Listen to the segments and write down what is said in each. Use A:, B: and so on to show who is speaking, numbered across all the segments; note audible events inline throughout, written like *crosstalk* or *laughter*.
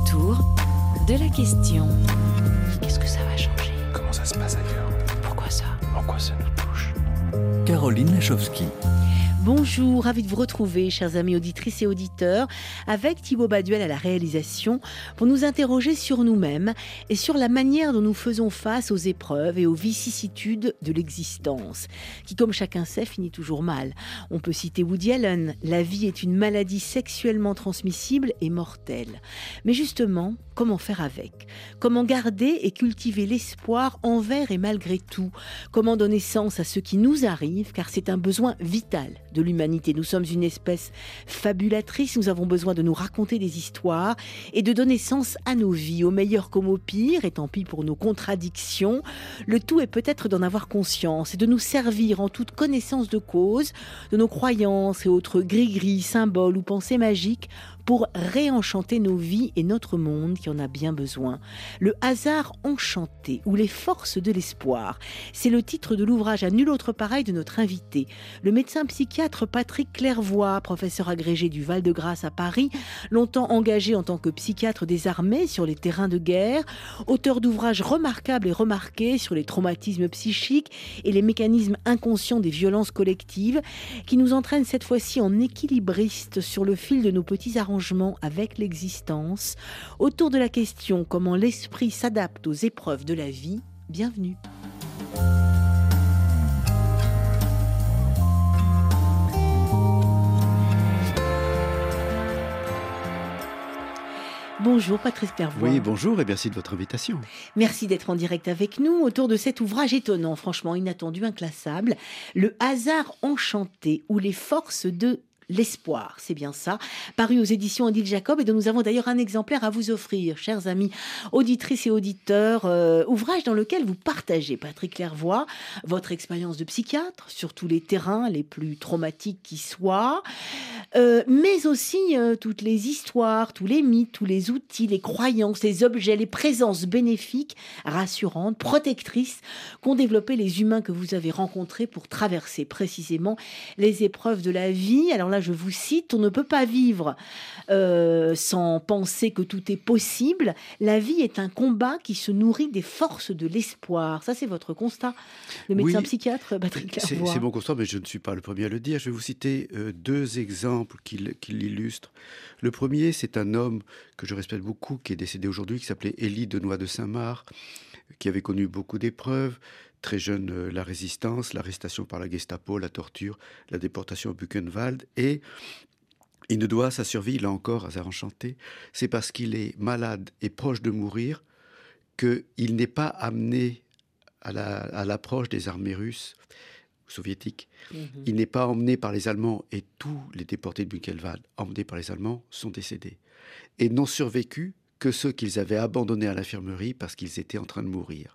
A: autour de la question. Qu'est-ce que ça va changer
B: Comment ça se passe ailleurs?
A: Pourquoi ça?
B: En quoi ça nous touche?
C: Caroline Lachowski.
D: Bonjour, ravi de vous retrouver, chers amis auditrices et auditeurs, avec Thibaut Baduel à la réalisation, pour nous interroger sur nous-mêmes et sur la manière dont nous faisons face aux épreuves et aux vicissitudes de l'existence, qui, comme chacun sait, finit toujours mal. On peut citer Woody Allen, la vie est une maladie sexuellement transmissible et mortelle. Mais justement, comment faire avec? Comment garder et cultiver l'espoir envers et malgré tout? Comment donner sens à ce qui nous arrive, car c'est un besoin vital de l'humanité. Nous sommes une espèce fabulatrice, nous avons besoin de nous raconter des histoires et de donner sens à nos vies, au meilleur comme au pire, et tant pis pour nos contradictions. Le tout est peut-être d'en avoir conscience et de nous servir en toute connaissance de cause de nos croyances et autres gris-gris, symboles ou pensées magiques pour réenchanter nos vies et notre monde qui en a bien besoin. Le hasard enchanté ou les forces de l'espoir, c'est le titre de l'ouvrage à nul autre pareil de notre invité, le médecin psychiatre Patrick Clairvoy, professeur agrégé du Val-de-Grâce à Paris, longtemps engagé en tant que psychiatre des armées sur les terrains de guerre, auteur d'ouvrages remarquables et remarqués sur les traumatismes psychiques et les mécanismes inconscients des violences collectives, qui nous entraîne cette fois-ci en équilibriste sur le fil de nos petits arrangements avec l'existence, autour de la question comment l'esprit s'adapte aux épreuves de la vie. Bienvenue. Bonjour Patrice Pervois.
E: Oui, bonjour et merci de votre invitation.
D: Merci d'être en direct avec nous autour de cet ouvrage étonnant, franchement inattendu, inclassable, Le hasard enchanté ou les forces de L'espoir, c'est bien ça, paru aux éditions Odile Jacob et dont nous avons d'ailleurs un exemplaire à vous offrir, chers amis auditrices et auditeurs, euh, ouvrage dans lequel vous partagez, Patrick Clairvoy, votre expérience de psychiatre sur tous les terrains les plus traumatiques qui soient, euh, mais aussi euh, toutes les histoires, tous les mythes, tous les outils, les croyances, les objets, les présences bénéfiques, rassurantes, protectrices qu'ont développé les humains que vous avez rencontrés pour traverser précisément les épreuves de la vie. Alors là, je vous cite, on ne peut pas vivre euh, sans penser que tout est possible. La vie est un combat qui se nourrit des forces de l'espoir. Ça, c'est votre constat, le médecin psychiatre Patrick
E: C'est mon constat, mais je ne suis pas le premier à le dire. Je vais vous citer euh, deux exemples qui, qui l'illustrent. Le premier, c'est un homme que je respecte beaucoup, qui est décédé aujourd'hui, qui s'appelait Élie Denois de Saint-Marc, qui avait connu beaucoup d'épreuves, très jeune euh, la résistance, l'arrestation par la Gestapo, la torture, la déportation au Buchenwald et il ne doit sa survie, là encore, hasard enchanté, c'est parce qu'il est malade et proche de mourir qu'il n'est pas amené à l'approche des armées russes soviétiques. Mhm. Il n'est pas emmené par les Allemands et tous les déportés de Buchenwald, emmenés par les Allemands, sont décédés. Et n'ont survécu que ceux qu'ils avaient abandonnés à l'infirmerie parce qu'ils étaient en train de mourir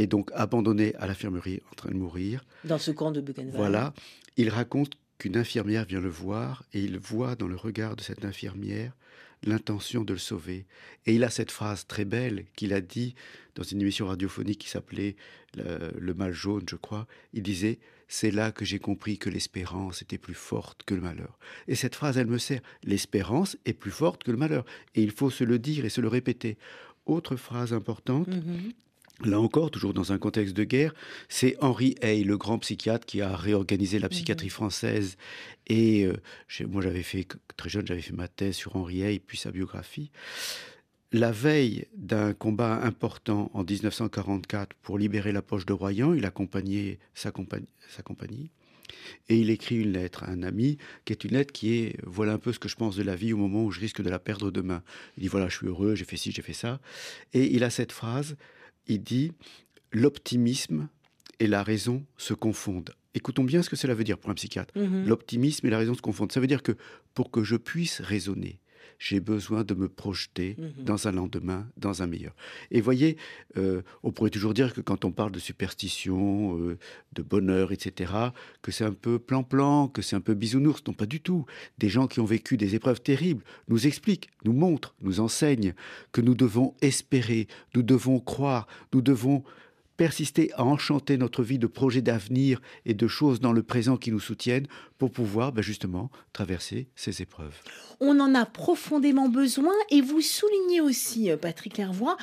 E: et donc abandonné à l'infirmerie en train de mourir.
D: Dans ce camp de Buchenwald.
E: Voilà. Il raconte qu'une infirmière vient le voir et il voit dans le regard de cette infirmière l'intention de le sauver. Et il a cette phrase très belle qu'il a dit dans une émission radiophonique qui s'appelait le, le, mal jaune, je crois. Il disait C'est là que j'ai compris que l'espérance était plus forte que le malheur. Et cette phrase, elle me sert. L'espérance est plus forte que le malheur. Et il faut se le dire et se le répéter. Autre phrase importante, mm-hmm. Là encore, toujours dans un contexte de guerre, c'est Henri Hay, le grand psychiatre qui a réorganisé la psychiatrie mhm. française. Et euh, moi, j'avais fait, très jeune, j'avais fait ma thèse sur Henri Hay, puis sa biographie. La veille d'un combat important en 1944 pour libérer la poche de Royan, il accompagnait sa, sa compagnie. Et il écrit une lettre à un ami, qui est une lettre qui est voilà un peu ce que je pense de la vie au moment où je risque de la perdre demain. Il dit voilà, je suis heureux, j'ai fait ci, j'ai fait ça. Et il a cette phrase il dit l'optimisme et la raison se confondent. Écoutons bien ce que cela veut dire pour un psychiatre. Mhm. L'optimisme et la raison se confondent. Ça veut dire que pour que je puisse raisonner, j'ai besoin de me projeter mhm. dans un lendemain, dans un meilleur. Et voyez, euh, on pourrait toujours dire que quand on parle de superstition, euh, de bonheur, etc., que c'est un peu plan-plan, que c'est un peu bisounours. Non, pas du tout. Des gens qui ont vécu des épreuves terribles nous expliquent, nous montrent, nous enseignent que nous devons espérer, nous devons croire, nous devons persister à enchanter notre vie de projets d'avenir et de choses dans le présent qui nous soutiennent pour pouvoir ben, justement traverser ces épreuves.
D: On en a profondément besoin et vous soulignez aussi, euh, Patrick Hervois,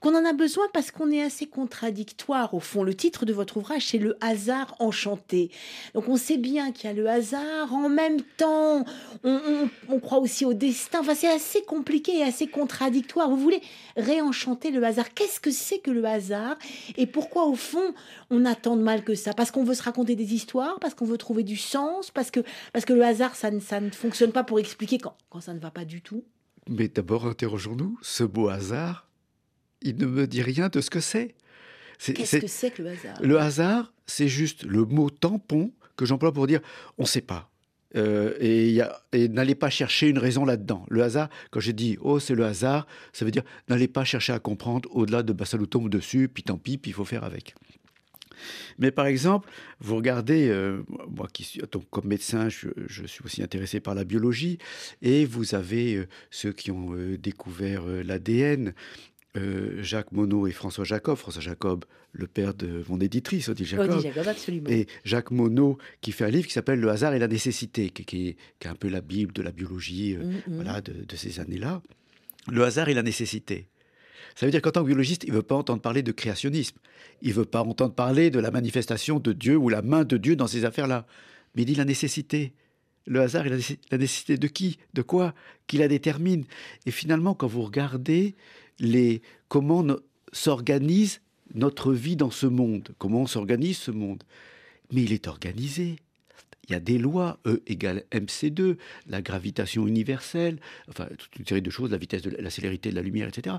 D: qu'on en a besoin parce qu'on est assez contradictoire au fond. Le titre de votre ouvrage, c'est Le hasard enchanté. Donc on sait bien qu'il y a le hasard, en même temps, on, croit aussi au destin. Enfin, c'est assez compliqué et assez contradictoire. Vous voulez réenchanter le hasard. Qu'est-ce que c'est que le hasard Et pourquoi, au fond, on attend de mal que ça? Parce qu'on veut se raconter des histoires, parce qu'on veut trouver du sens, parce que, parce que le hasard, ça ne, ça ne fonctionne pas pour expliquer quand, quand ça ne va pas du tout?
E: Mais d'abord, interrogeons-nous. Ce beau hasard, il ne me dit rien de ce que c'est.
D: Qu'est-ce que c'est que le hasard?
E: Le hasard, c'est juste le mot tampon que j'emploie pour dire on ne sait pas. Euh, et, n'allez pas chercher une raison là-dedans. Le hasard, quand j'ai dit oh c'est le hasard, ça veut dire n'allez pas chercher à comprendre au-delà de bah, ça nous tombe dessus, puis tant pis, puis il faut faire avec. Mais par exemple, vous regardez, euh, moi qui suis donc, comme médecin, je, suis aussi intéressé par la biologie, et vous avez euh, ceux qui ont découvert l'ADN, euh, Jacques Monod et François Jacob. François Jacob, le père de mon éditrice, Odile Jacob.
D: Odile Jacob, absolument.
E: Et Jacques Monod, qui fait un livre qui s'appelle Le hasard et la nécessité, qui, qui, est, qui, est, un peu la Bible de la biologie euh, mm -hmm. voilà, de, de ces années-là. Le hasard et la nécessité. Ça veut dire qu'en tant que biologiste, il ne veut pas entendre parler de créationnisme. Il ne veut pas entendre parler de la manifestation de Dieu ou la main de Dieu dans ces affaires-là. Mais il dit la nécessité. Le hasard et la nécessité de qui De quoi Qui la détermine Et finalement, quand vous regardez les, comment s'organise notre vie dans ce monde, comment on s'organise ce monde. Mais il est organisé. Il y a des lois, E égale MC2, la gravitation universelle, enfin toute une série de choses, la vitesse de la célérité de la lumière, etc.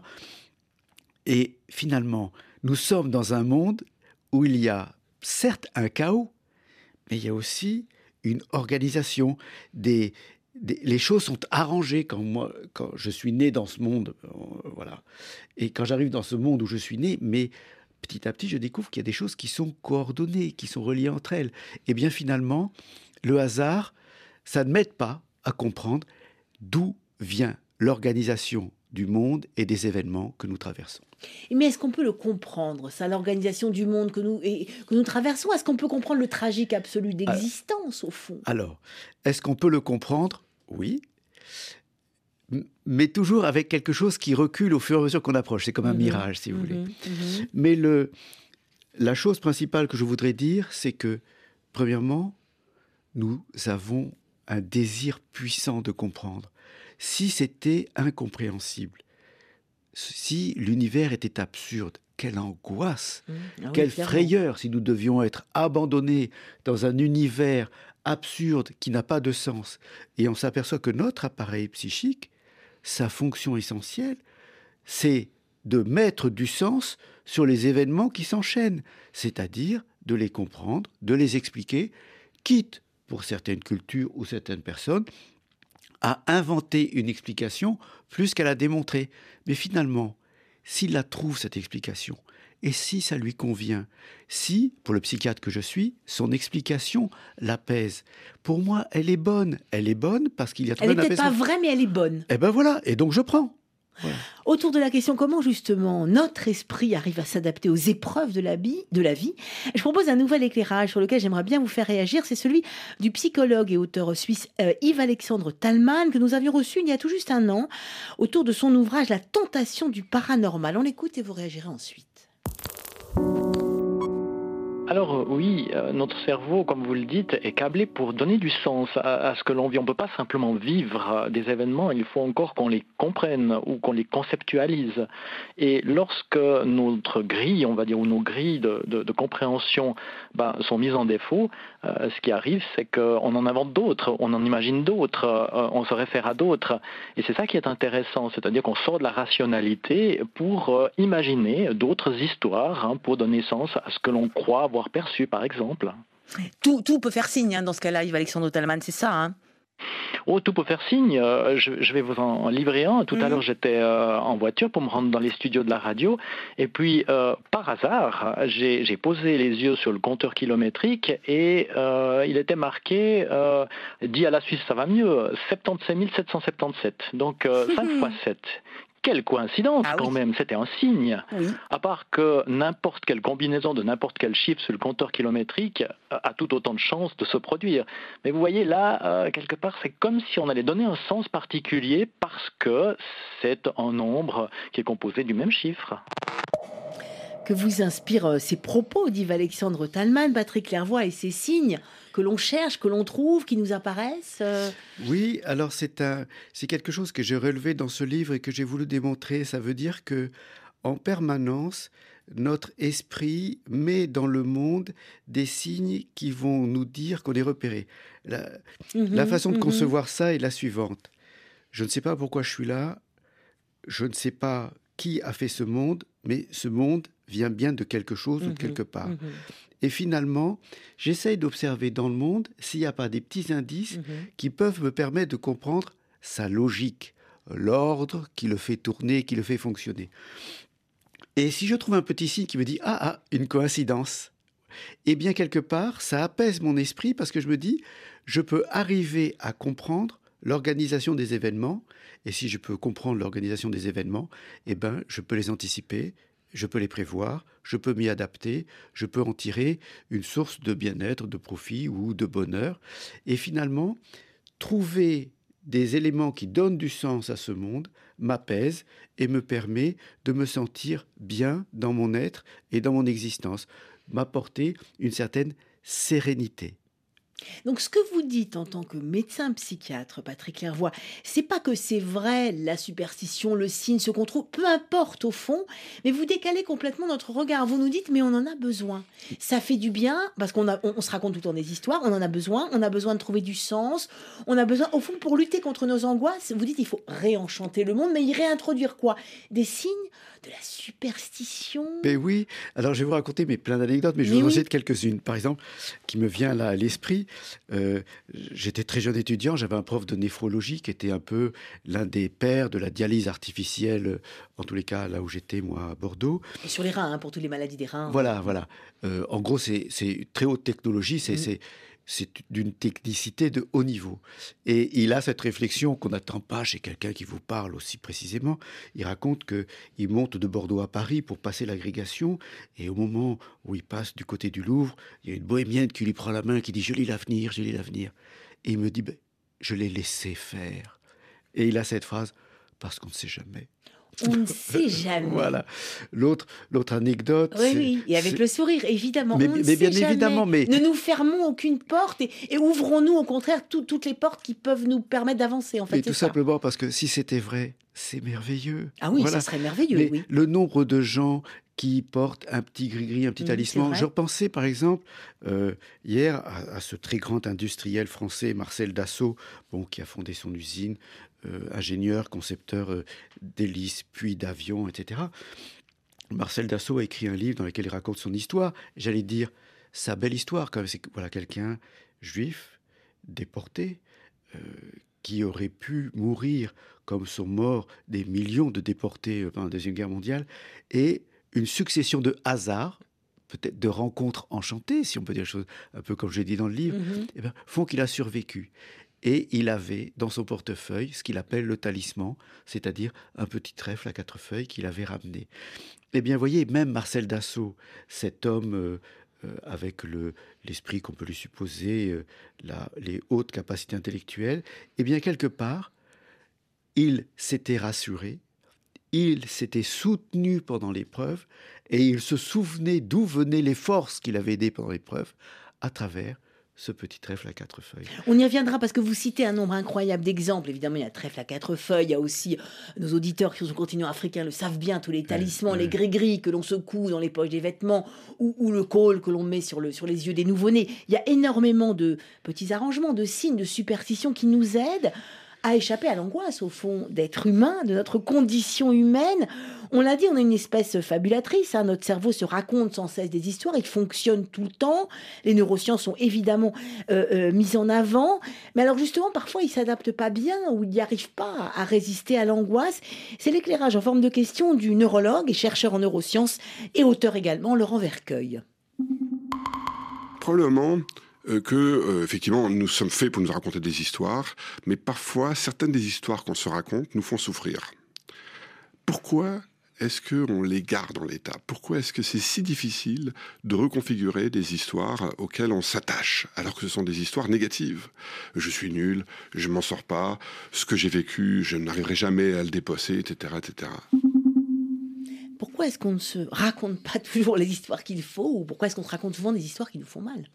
E: Et finalement, nous sommes dans un monde où il y a certes un chaos, mais il y a aussi une organisation, des, des, les choses sont arrangées quand moi, quand je suis né dans ce monde, euh, voilà. Et quand j'arrive dans ce monde où je suis né, mais petit à petit, je découvre qu'il y a des choses qui sont coordonnées, qui sont reliées entre elles. Et bien finalement, le hasard, ça ne m'aide pas à comprendre d'où vient l'organisation du monde et des événements que nous traversons.
D: Mais est-ce qu'on peut le comprendre, ça, l'organisation du monde que nous, et, que nous traversons? Est-ce qu'on peut comprendre le tragique absolu d'existence, au fond?
E: Alors, est-ce qu'on peut le comprendre? Oui. Mais toujours avec quelque chose qui recule au fur et à mesure qu'on approche. C'est comme un mmh, mirage, si vous mmh, voulez. Mmh. Mais le, la chose principale que je voudrais dire, c'est que, premièrement, nous avons un désir puissant de comprendre. Si c'était incompréhensible, si l'univers était absurde, quelle angoisse, mmh. ah quelle oui, frayeur si nous devions être abandonnés dans un univers absurde qui n'a pas de sens. Et on s'aperçoit que notre appareil psychique, sa fonction essentielle, c'est de mettre du sens sur les événements qui s'enchaînent, c'est-à-dire de les comprendre, de les expliquer, quitte pour certaines cultures ou certaines personnes à inventer une explication plus qu'à la démontrer. Mais finalement, s'il la trouve, cette explication, et si ça lui convient, si, pour le psychiatre que je suis, son explication l'apaise, pour moi, elle est bonne. Elle est bonne parce qu'il y a
D: trouvé Elle n'est pas vraie, mais elle est bonne.
E: Eh ben voilà, et donc je prends.
D: Autour de la question comment justement notre esprit arrive à s'adapter aux épreuves de la, vie, de la vie, je propose un nouvel éclairage sur lequel j'aimerais bien vous faire réagir. C'est celui du psychologue et auteur suisse euh, Yves-Alexandre Talman que nous avions reçu il y a tout juste un an autour de son ouvrage La tentation du paranormal. On l'écoute et vous réagirez ensuite.
F: Alors euh, oui, euh, notre cerveau, comme vous le dites, est câblé pour donner du sens à, ce que l'on vit. On ne peut pas simplement vivre euh, des événements, il faut encore qu'on les comprenne ou qu'on les conceptualise. Et lorsque notre grille, on va dire, ou nos grilles de, compréhension ben, sont mises en défaut, ce qui arrive, c'est qu'on en invente d'autres, on en imagine d'autres, on se réfère à d'autres. Et c'est ça qui est intéressant, c'est-à-dire qu'on sort de la rationalité pour imaginer d'autres histoires, hein, pour donner sens à ce que l'on croit avoir perçu, par exemple.
D: Tout, tout peut faire signe hein, dans ce cas-là, Yves Alexandre Talman, c'est ça hein?
F: Oh, tout peut faire signe. Je, je vais vous en livrer un. Tout mmh. à l'heure, j'étais euh, en voiture pour me rendre dans les studios de la radio. Et puis, euh, par hasard, j'ai posé les yeux sur le compteur kilométrique et euh, il était marqué, dit à la Suisse, ça va mieux, 77 777. Donc, 5 *laughs* fois 7 quelle coïncidence
D: Ah
F: quand
D: oui.
F: même, c'était un signe.
D: Oui.
F: À part que n'importe quelle combinaison de n'importe quel chiffre sur le compteur kilométrique euh, a tout autant de chances de se produire. Mais vous voyez là, euh, quelque part, c'est comme si on allait donner un sens particulier parce que c'est un nombre qui est composé du même chiffre.
D: Que vous inspirent euh, ces propos d'Yves Alexandre Talman, Patrick Clairvoy et ces signes que l'on cherche, que l'on trouve, qui nous apparaissent euh,
E: Oui, alors c'est un, c'est quelque chose que j'ai relevé dans ce livre et que j'ai voulu démontrer. Ça veut dire que en permanence, notre esprit met dans le monde des signes qui vont nous dire qu'on est repéré. La, la
D: mhm,
E: façon de
D: mhm.
E: concevoir ça est la suivante. Je ne sais pas pourquoi je suis là. Je ne sais pas qui a fait ce monde, mais ce monde vient bien de quelque chose ou
D: Mhm,
E: de quelque part.
D: mhm,
E: Et finalement, j'essaye d'observer dans le monde s'il n'y a pas des petits indices
D: mhm.
E: qui peuvent me permettre de comprendre sa logique, l'ordre qui le fait tourner, qui le fait fonctionner. Et si je trouve un petit signe qui me dit ah ah une coïncidence, eh bien quelque part ça apaise mon esprit parce que je me dis je peux arriver à comprendre l'organisation des événements et si je peux comprendre l'organisation des événements, eh ben je peux les anticiper, je peux les prévoir, je peux m'y adapter, je peux en tirer une source de bien-être, de profit ou de bonheur et finalement trouver des éléments qui donnent du sens à ce monde m'apaise et me permet de me sentir bien dans mon être et dans mon existence, m'apporter une certaine sérénité.
D: Donc, ce que vous dites en tant que médecin psychiatre, Patrick Clairvoy, c'est pas que c'est vrai la superstition, le signe, ce qu'on trouve, peu importe au fond, mais vous décalez complètement notre regard. Vous nous dites, mais on en a besoin. Ça fait du bien parce qu'on on se raconte tout le temps des histoires, on en a besoin, on a besoin de trouver du sens, on a besoin, au fond, pour lutter contre nos angoisses, vous dites, il faut réenchanter le monde, mais y réintroduire quoi? Des signes de la superstition
E: Mais oui, alors je vais vous raconter mais plein d'anecdotes, mais je vais vous en
D: oui.
E: citer quelques-unes. Par exemple, qui me vient là à l'esprit, euh, j'étais très jeune étudiant, j'avais un prof de néphrologie qui était un peu l'un des pères de la dialyse artificielle, euh, en tous les cas là où j'étais moi à Bordeaux.
D: Et Sur les reins, hein, pour toutes les maladies des reins.
E: Voilà, voilà. Euh, en gros, c'est très haute technologie, c'est
D: Mhm.
E: C'est- d'une technicité de haut niveau. Et il a cette réflexion qu'on n'attend pas chez quelqu'un qui vous parle aussi précisément. Il raconte que il monte de Bordeaux à Paris pour passer l'agrégation, et au moment où il passe du côté du Louvre, il y a une bohémienne qui lui prend la main, qui dit « Je lis l'avenir, je lis l'avenir ». Et il me dit Ben, Je l'ai laissé faire ». Et il a cette phrase « Parce qu'on ne sait jamais ».
D: On ne *laughs* sait jamais.
E: Voilà. L'autre l'autre anecdote,
D: Oui, oui, et avec le sourire, évidemment.
E: Mais-
D: on ne
E: mais
D: sait
E: bien
D: jamais.
E: évidemment, mais-
D: Ne nous fermons aucune porte et, et ouvrons-nous au contraire tout- toutes les portes qui peuvent nous permettre d'avancer, en fait.
E: Tout
D: ça.
E: simplement parce que si c'était vrai, c'est merveilleux.
D: Ah oui,
E: Voilà.
D: ça serait merveilleux,
E: Mais
D: oui.
E: le nombre de gens qui portent un petit gris-gris, un petit
D: Mhm,
E: talisman. Je repensais par exemple euh, hier à, à ce très grand industriel français, Marcel Dassault, bon, qui a fondé son usine, ingénieur, concepteur euh, d'hélices, puis d'avions, etc. Marcel Dassault a écrit un livre dans lequel il raconte son histoire. J'allais dire sa belle histoire, quand même. C'est voilà quelqu'un juif, déporté, euh, qui aurait pu mourir comme sont morts des millions de déportés euh, pendant la Deuxième Guerre mondiale, et une succession de hasards, peut-être de rencontres enchantées, si on peut dire les choses un peu comme j'ai dit dans le livre,
D: Mhm.
E: eh ben, font qu'il a survécu. Et il avait dans son portefeuille ce qu'il appelle le talisman, c'est-à-dire un petit trèfle à quatre feuilles qu'il avait ramené. Eh bien, voyez, même Marcel Dassault, cet homme euh, euh, avec le- l'esprit qu'on peut lui supposer, euh, les hautes capacités intellectuelles, eh bien, quelque part, il s'était rassuré, il s'était soutenu pendant l'épreuve, et il se souvenait d'où venaient les forces qu'il avait aidées pendant l'épreuve, à travers ce petit trèfle à quatre feuilles.
D: On y reviendra parce que vous citez un nombre incroyable d'exemples. Évidemment, il y a trèfle à quatre feuilles. Il y a aussi euh, nos auditeurs qui sont sur le continent africain le savent bien, tous les talismans, les gris-gris que l'on secoue dans les poches des vêtements ou, ou le col que l'on met sur, le, sur les yeux des nouveau-nés. Il y a énormément de petits arrangements, de signes, de superstitions qui nous aident à échapper à l'angoisse, au fond, d'être humain, de notre condition humaine. On l'a dit, on est une espèce fabulatrice. hein. Notre cerveau se raconte sans cesse des histoires. Il fonctionne tout le temps. Les neurosciences sont évidemment euh, euh, mises en avant. Mais alors justement, parfois, il s'adapte pas bien ou il n'y arrive pas à résister à l'angoisse. C'est l'éclairage en forme de question du neurologue et chercheur en neurosciences et auteur également, Laurent Vercueil.
G: Probablement euh, que, effectivement, nous sommes faits pour nous raconter des histoires, mais parfois, certaines des histoires qu'on se raconte nous font souffrir. pourquoi est-ce qu'on les garde en l'état? Pourquoi est-ce que c'est si difficile de reconfigurer des histoires auxquelles on s'attache, alors que ce sont des histoires négatives? Je suis nul, je m'en sors pas, ce que j'ai vécu, je n'arriverai jamais à le déposser, etc. etc.
D: Pourquoi est-ce qu'on ne se raconte pas toujours les histoires qu'il faut ou pourquoi est-ce qu'on se raconte souvent des histoires qui nous font mal?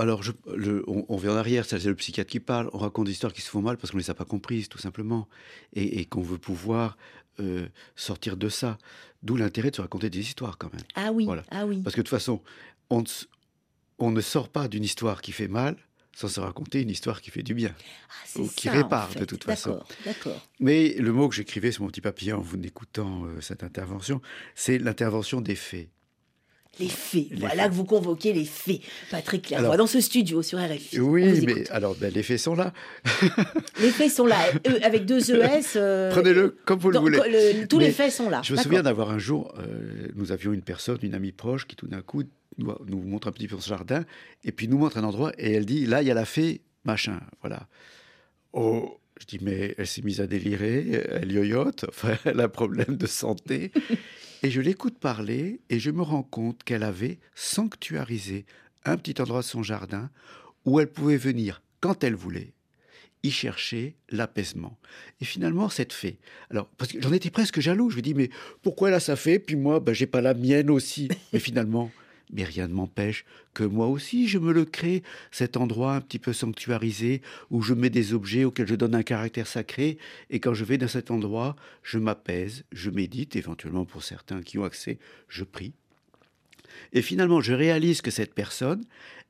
E: Alors, je, le, on, on, vient en arrière, c'est le psychiatre qui parle. On raconte des histoires qui se font mal parce qu'on ne les a pas comprises, tout simplement. Et, et qu'on veut pouvoir euh, sortir de ça. D'où l'intérêt de se raconter des histoires, quand même.
D: Ah oui,
E: Voilà.
D: ah oui.
E: Parce que de toute façon, on ne, s- on ne sort pas d'une histoire qui fait mal sans se raconter une histoire qui fait du bien.
D: Ah,
E: ou qui
D: ça, en
E: répare, de toute façon. Mais le mot que j'écrivais sur mon petit papier en vous écoutant euh, cette intervention, c'est l'intervention des faits.
D: Les faits.
E: Les
D: voilà que vous convoquez les faits. Patrick
E: Alors-
D: dans ce studio sur RFI.
E: Oui, mais alors ben, les faits sont là.
D: Les faits sont là, *laughs* E- avec deux ES. euh,
E: Prenez-le comme vous le voulez.
D: le- tous les faits sont là.
E: Je me souviens d'avoir un jour, euh, nous avions une personne, une amie proche, qui tout d'un coup nous, nous montre un petit peu son jardin, et puis nous montre un endroit, et elle dit, là, il y a la fée, machin, voilà. Oh, je dis, mais elle s'est mise à délirer, elle yoyote, enfin, *laughs* elle a un problème de santé. *laughs* et je l'écoute parler, et je me rends compte qu'elle avait sanctuarisé un petit endroit de son jardin où elle pouvait venir quand elle voulait y chercher l'apaisement. Et finalement, cette fée. Alors, parce que j'en étais presque jaloux. Je me dis, mais pourquoi elle a sa fée, puis moi, ben, j'ai pas la mienne aussi. *laughs* Mais finalement, mais rien ne m'empêche que moi aussi, je me le crée, cet endroit un petit peu sanctuarisé, où je mets des objets auxquels je donne un caractère sacré. Et quand je vais dans cet endroit, je m'apaise, je médite, éventuellement pour certains qui ont accès, je prie. Et finalement, je réalise que cette personne,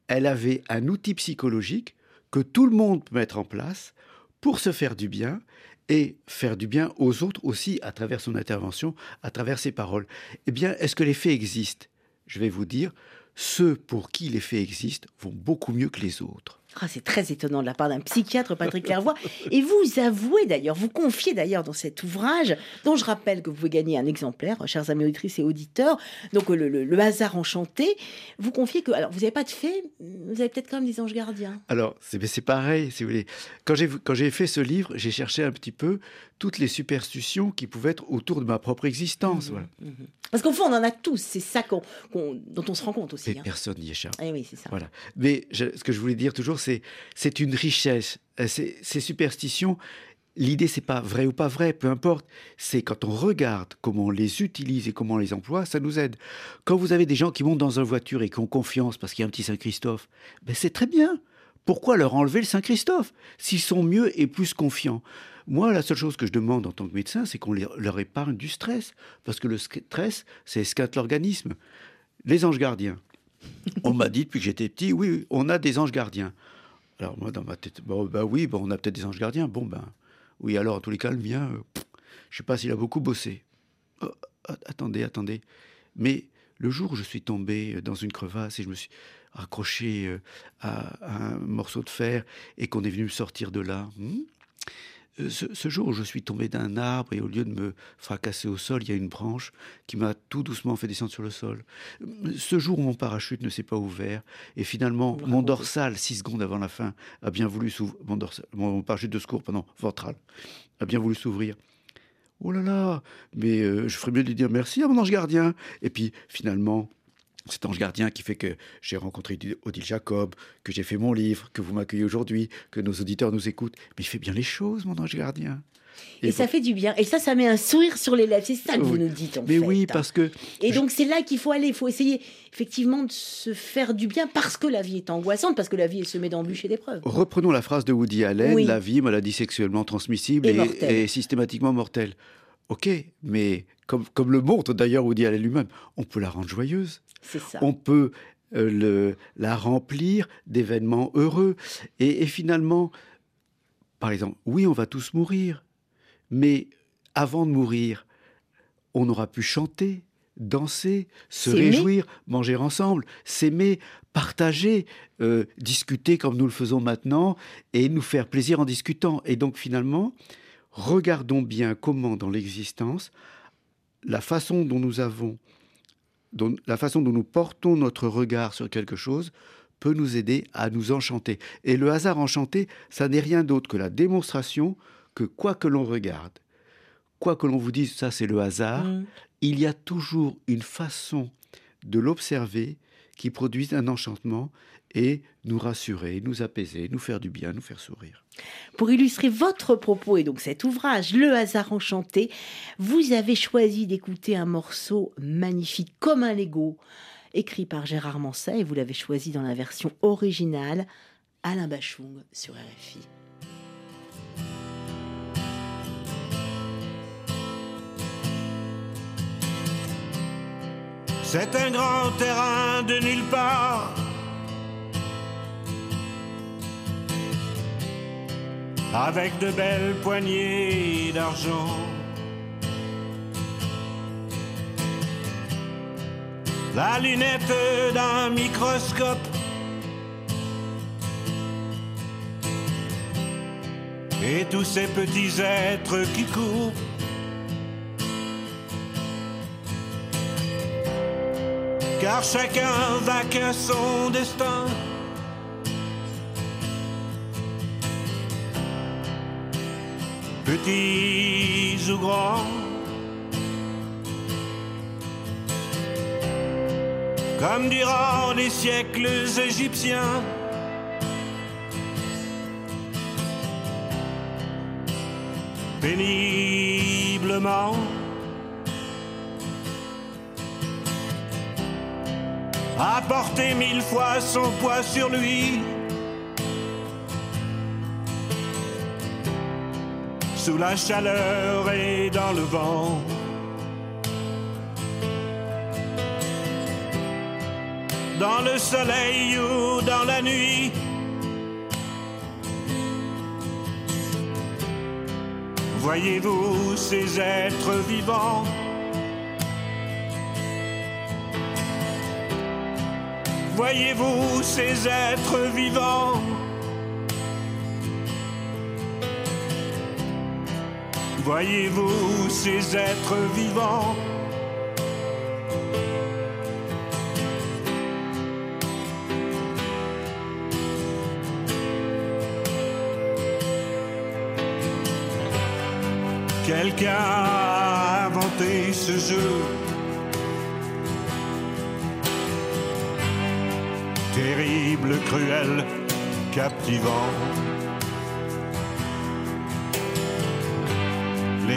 E: elle avait un outil psychologique que tout le monde peut mettre en place pour se faire du bien et faire du bien aux autres aussi à travers son intervention, à travers ses paroles. Eh bien, est-ce que les faits existent? Je vais vous dire, ceux pour qui les faits existent vont beaucoup mieux que les autres.
D: Ah, c'est très étonnant de la part d'un psychiatre, Patrick Clairvoy. Et vous avouez d'ailleurs, vous confiez d'ailleurs dans cet ouvrage, dont je rappelle que vous pouvez gagner un exemplaire, chers amis auditrices et auditeurs, donc le, le- le hasard enchanté, vous confiez que, alors vous n'avez pas de fées, vous avez peut-être quand même des anges gardiens.
E: Alors, c'est mais c'est pareil, si vous voulez. Quand j'ai quand j'ai fait ce livre, j'ai cherché un petit peu toutes les superstitions qui pouvaient être autour de ma propre existence. Voilà.
D: Mhm. Parce qu'au fond, on en a tous, c'est ça dont on se rend compte aussi. Hein.
E: personne n'y échappe.
D: Eh oui, c'est ça.
E: Voilà. Mais je- ce que je voulais dire toujours, c'est c'est une richesse. Euh, Ces superstitions, l'idée, c'est pas vrai ou pas vrai, peu importe. C'est quand on regarde comment on les utilise et comment on les emploie, ça nous aide. Quand vous avez des gens qui montent dans une voiture et qui ont confiance parce qu'il y a un petit Saint-Christophe, ben c'est très bien. Pourquoi leur enlever le Saint-Christophe? S'ils sont mieux et plus confiants Moi, la seule chose que je demande en tant que médecin, c'est qu'on leur épargne du stress. Parce que le stress, c'est esquinte l'organisme. Les anges gardiens. *laughs* On m'a dit depuis que j'étais petit, oui, on a des anges gardiens. Alors moi, dans ma tête, bon, bah oui, bon, on a peut-être des anges gardiens. Bon, ben, oui, alors en tous les cas, le mien, euh, je sais pas s'il a beaucoup bossé. Oh, a- attendez, attendez. Mais le jour où je suis tombé euh, dans une crevasse et je me suis accroché euh, à, un morceau de fer et qu'on est venu me sortir de là, hmm, ce, ce jour où je suis tombé d'un arbre et au lieu de me fracasser au sol, il y a une branche qui m'a tout doucement fait descendre sur le sol. Euh, Ce jour où mon parachute ne s'est pas ouvert et finalement
D: le
E: mon dorsal, six secondes avant la fin, a bien voulu s'ouvrir. Mon, parachute de secours, pardon, ventral, a bien voulu s'ouvrir. Oh là là, mais euh, je ferais mieux de lui dire merci à mon ange gardien. Et puis finalement, cet ange gardien qui fait que j'ai rencontré Odile Jacob, que j'ai fait mon livre, que vous m'accueillez aujourd'hui, que nos auditeurs nous écoutent. Mais il fait bien les choses, mon ange gardien.
D: Et, ça fait du bien. Et ça, ça met un sourire sur les lèvres. C'est ça que vous nous dites, en
E: Mais
D: fait.
E: oui, parce que
D: Et
E: je-
D: donc, c'est là qu'il faut aller. Il faut essayer, effectivement, de se faire du bien parce que la vie est angoissante, parce que la vie est semée d'embûches et d'épreuves.
E: Reprenons la phrase de Woody Allen,
D: Oui.
E: la vie, maladie sexuellement transmissible
D: Et
E: et systématiquement mortelle. Ok, mais comme, comme le montre d'ailleurs Woody Allen lui-même, on peut la rendre joyeuse.
D: Ça.
E: On peut euh, le, la remplir d'événements heureux. Et, et finalement, par exemple, oui, on va tous mourir, mais avant de mourir, on aura pu chanter, danser, se réjouir, manger ensemble, s'aimer, partager, euh, discuter comme nous le faisons maintenant et nous faire plaisir en discutant. Et donc finalement, regardons bien comment dans l'existence, la façon dont nous avons, dont- la façon dont nous portons notre regard sur quelque chose peut nous aider à nous enchanter. Et le hasard enchanté, ça n'est rien d'autre que la démonstration que quoi que l'on regarde, quoi que l'on vous dise, ça c'est le hasard,
D: Mm.
E: il y a toujours une façon de l'observer qui produit un enchantement et nous rassurer, nous apaiser, nous faire du bien, nous faire sourire.
D: Pour illustrer votre propos et donc cet ouvrage, Le hasard enchanté, vous avez choisi d'écouter un morceau magnifique comme un Lego, écrit par Gérard Manset et vous l'avez choisi dans la version originale, Alain Bachung sur RFI.
H: C'est un grand terrain de nulle part. Avec de belles poignées d'argent. La lunette d'un microscope. Et tous ces petits êtres qui courent car chacun va qu'à son destin. Petits ou grands, comme durant les siècles égyptiens. Péniblement. a porté mille fois son poids sur lui. Sous la chaleur et dans le vent. Dans le soleil ou dans la nuit. Voyez-vous ces êtres vivants? Voyez-vous ces êtres vivants? Voyez-vous ces êtres vivants? Quelqu'un a inventé ce jeu terrible, cruel, captivant.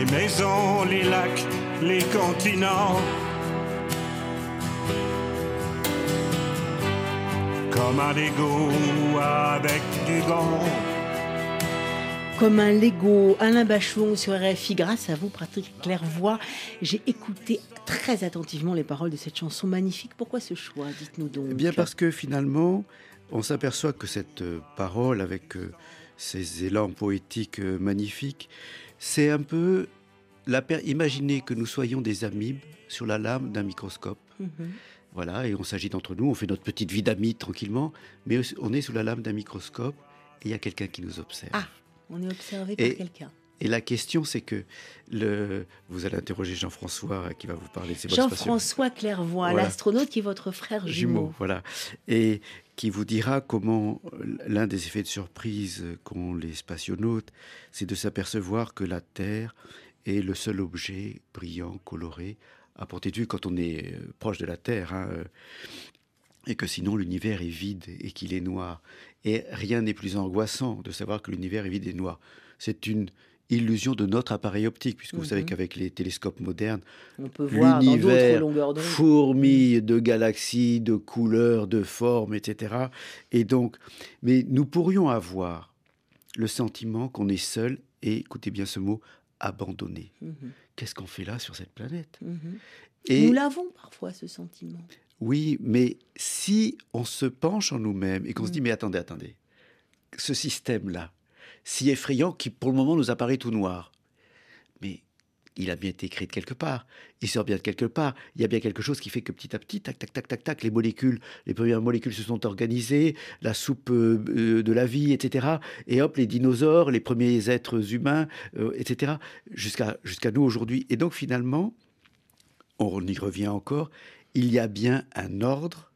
H: Les maisons, les lacs, les continents. Comme un Lego avec du vent.
D: Comme un Lego, Alain Bachung sur RFI. Grâce à vous, Patrick Clairvoy, j'ai écouté très attentivement les paroles de cette chanson magnifique. Pourquoi ce choix Dites-nous donc.
E: Eh bien parce que finalement, on s'aperçoit que cette euh, parole, avec euh, ces élans poétiques euh, magnifiques, c'est un peu la per- imaginer que nous soyons des amibes sur la lame d'un microscope.
D: Mhm.
E: Voilà, et on s'agit d'entre nous, on fait notre petite vie d'amis tranquillement, mais on est sous la lame d'un microscope et il y a quelqu'un qui nous observe.
D: Ah, on est observé
E: Et-
D: par quelqu'un.
E: Et la question, c'est que le... vous allez interroger Jean-François qui va vous parler de ces spatiaux.
D: Jean-François Clairvoy,
E: Voilà.
D: l'astronaute qui est votre frère jumeau.
E: jumeaux, voilà, et qui vous dira comment euh, l'un des effets de surprise qu'ont les spationautes, c'est de s'apercevoir que la Terre est le seul objet brillant, coloré, à portée de vue quand on est euh, proche de la Terre, hein, euh, et que sinon l'univers est vide et qu'il est noir. Et rien n'est plus angoissant de savoir que l'univers est vide et noir. C'est une illusion de notre appareil optique, puisque vous savez
D: Mhm.
E: qu'avec les télescopes modernes,
D: On peut voir dans d'autres
E: L'univers fourmille de galaxies, de couleurs, de formes, etc. Et donc, mais nous pourrions avoir le sentiment qu'on est seul et, écoutez bien ce mot, abandonné.
D: Mhm,
E: Qu'est-ce qu'on fait là sur cette planète?
D: Mhm.
E: Et
D: Nous l'avons parfois, ce sentiment.
E: oui, mais si on se penche en nous-mêmes et qu'on se dit, mais attendez, attendez, ce système-là, si effrayant, qui pour le moment nous apparaît tout noir, mais il a bien été écrit de quelque part, il sort bien de quelque part, il y a bien quelque chose qui fait que petit à petit, tac, tac, tac, tac, tac, les molécules, les premières molécules se sont organisées, la soupe euh, euh, de la vie, etc. Et hop, les dinosaures, les premiers êtres humains, euh, etc. Jusqu'à jusqu'à nous aujourd'hui. Et donc finalement, on y revient encore, il y a bien un ordre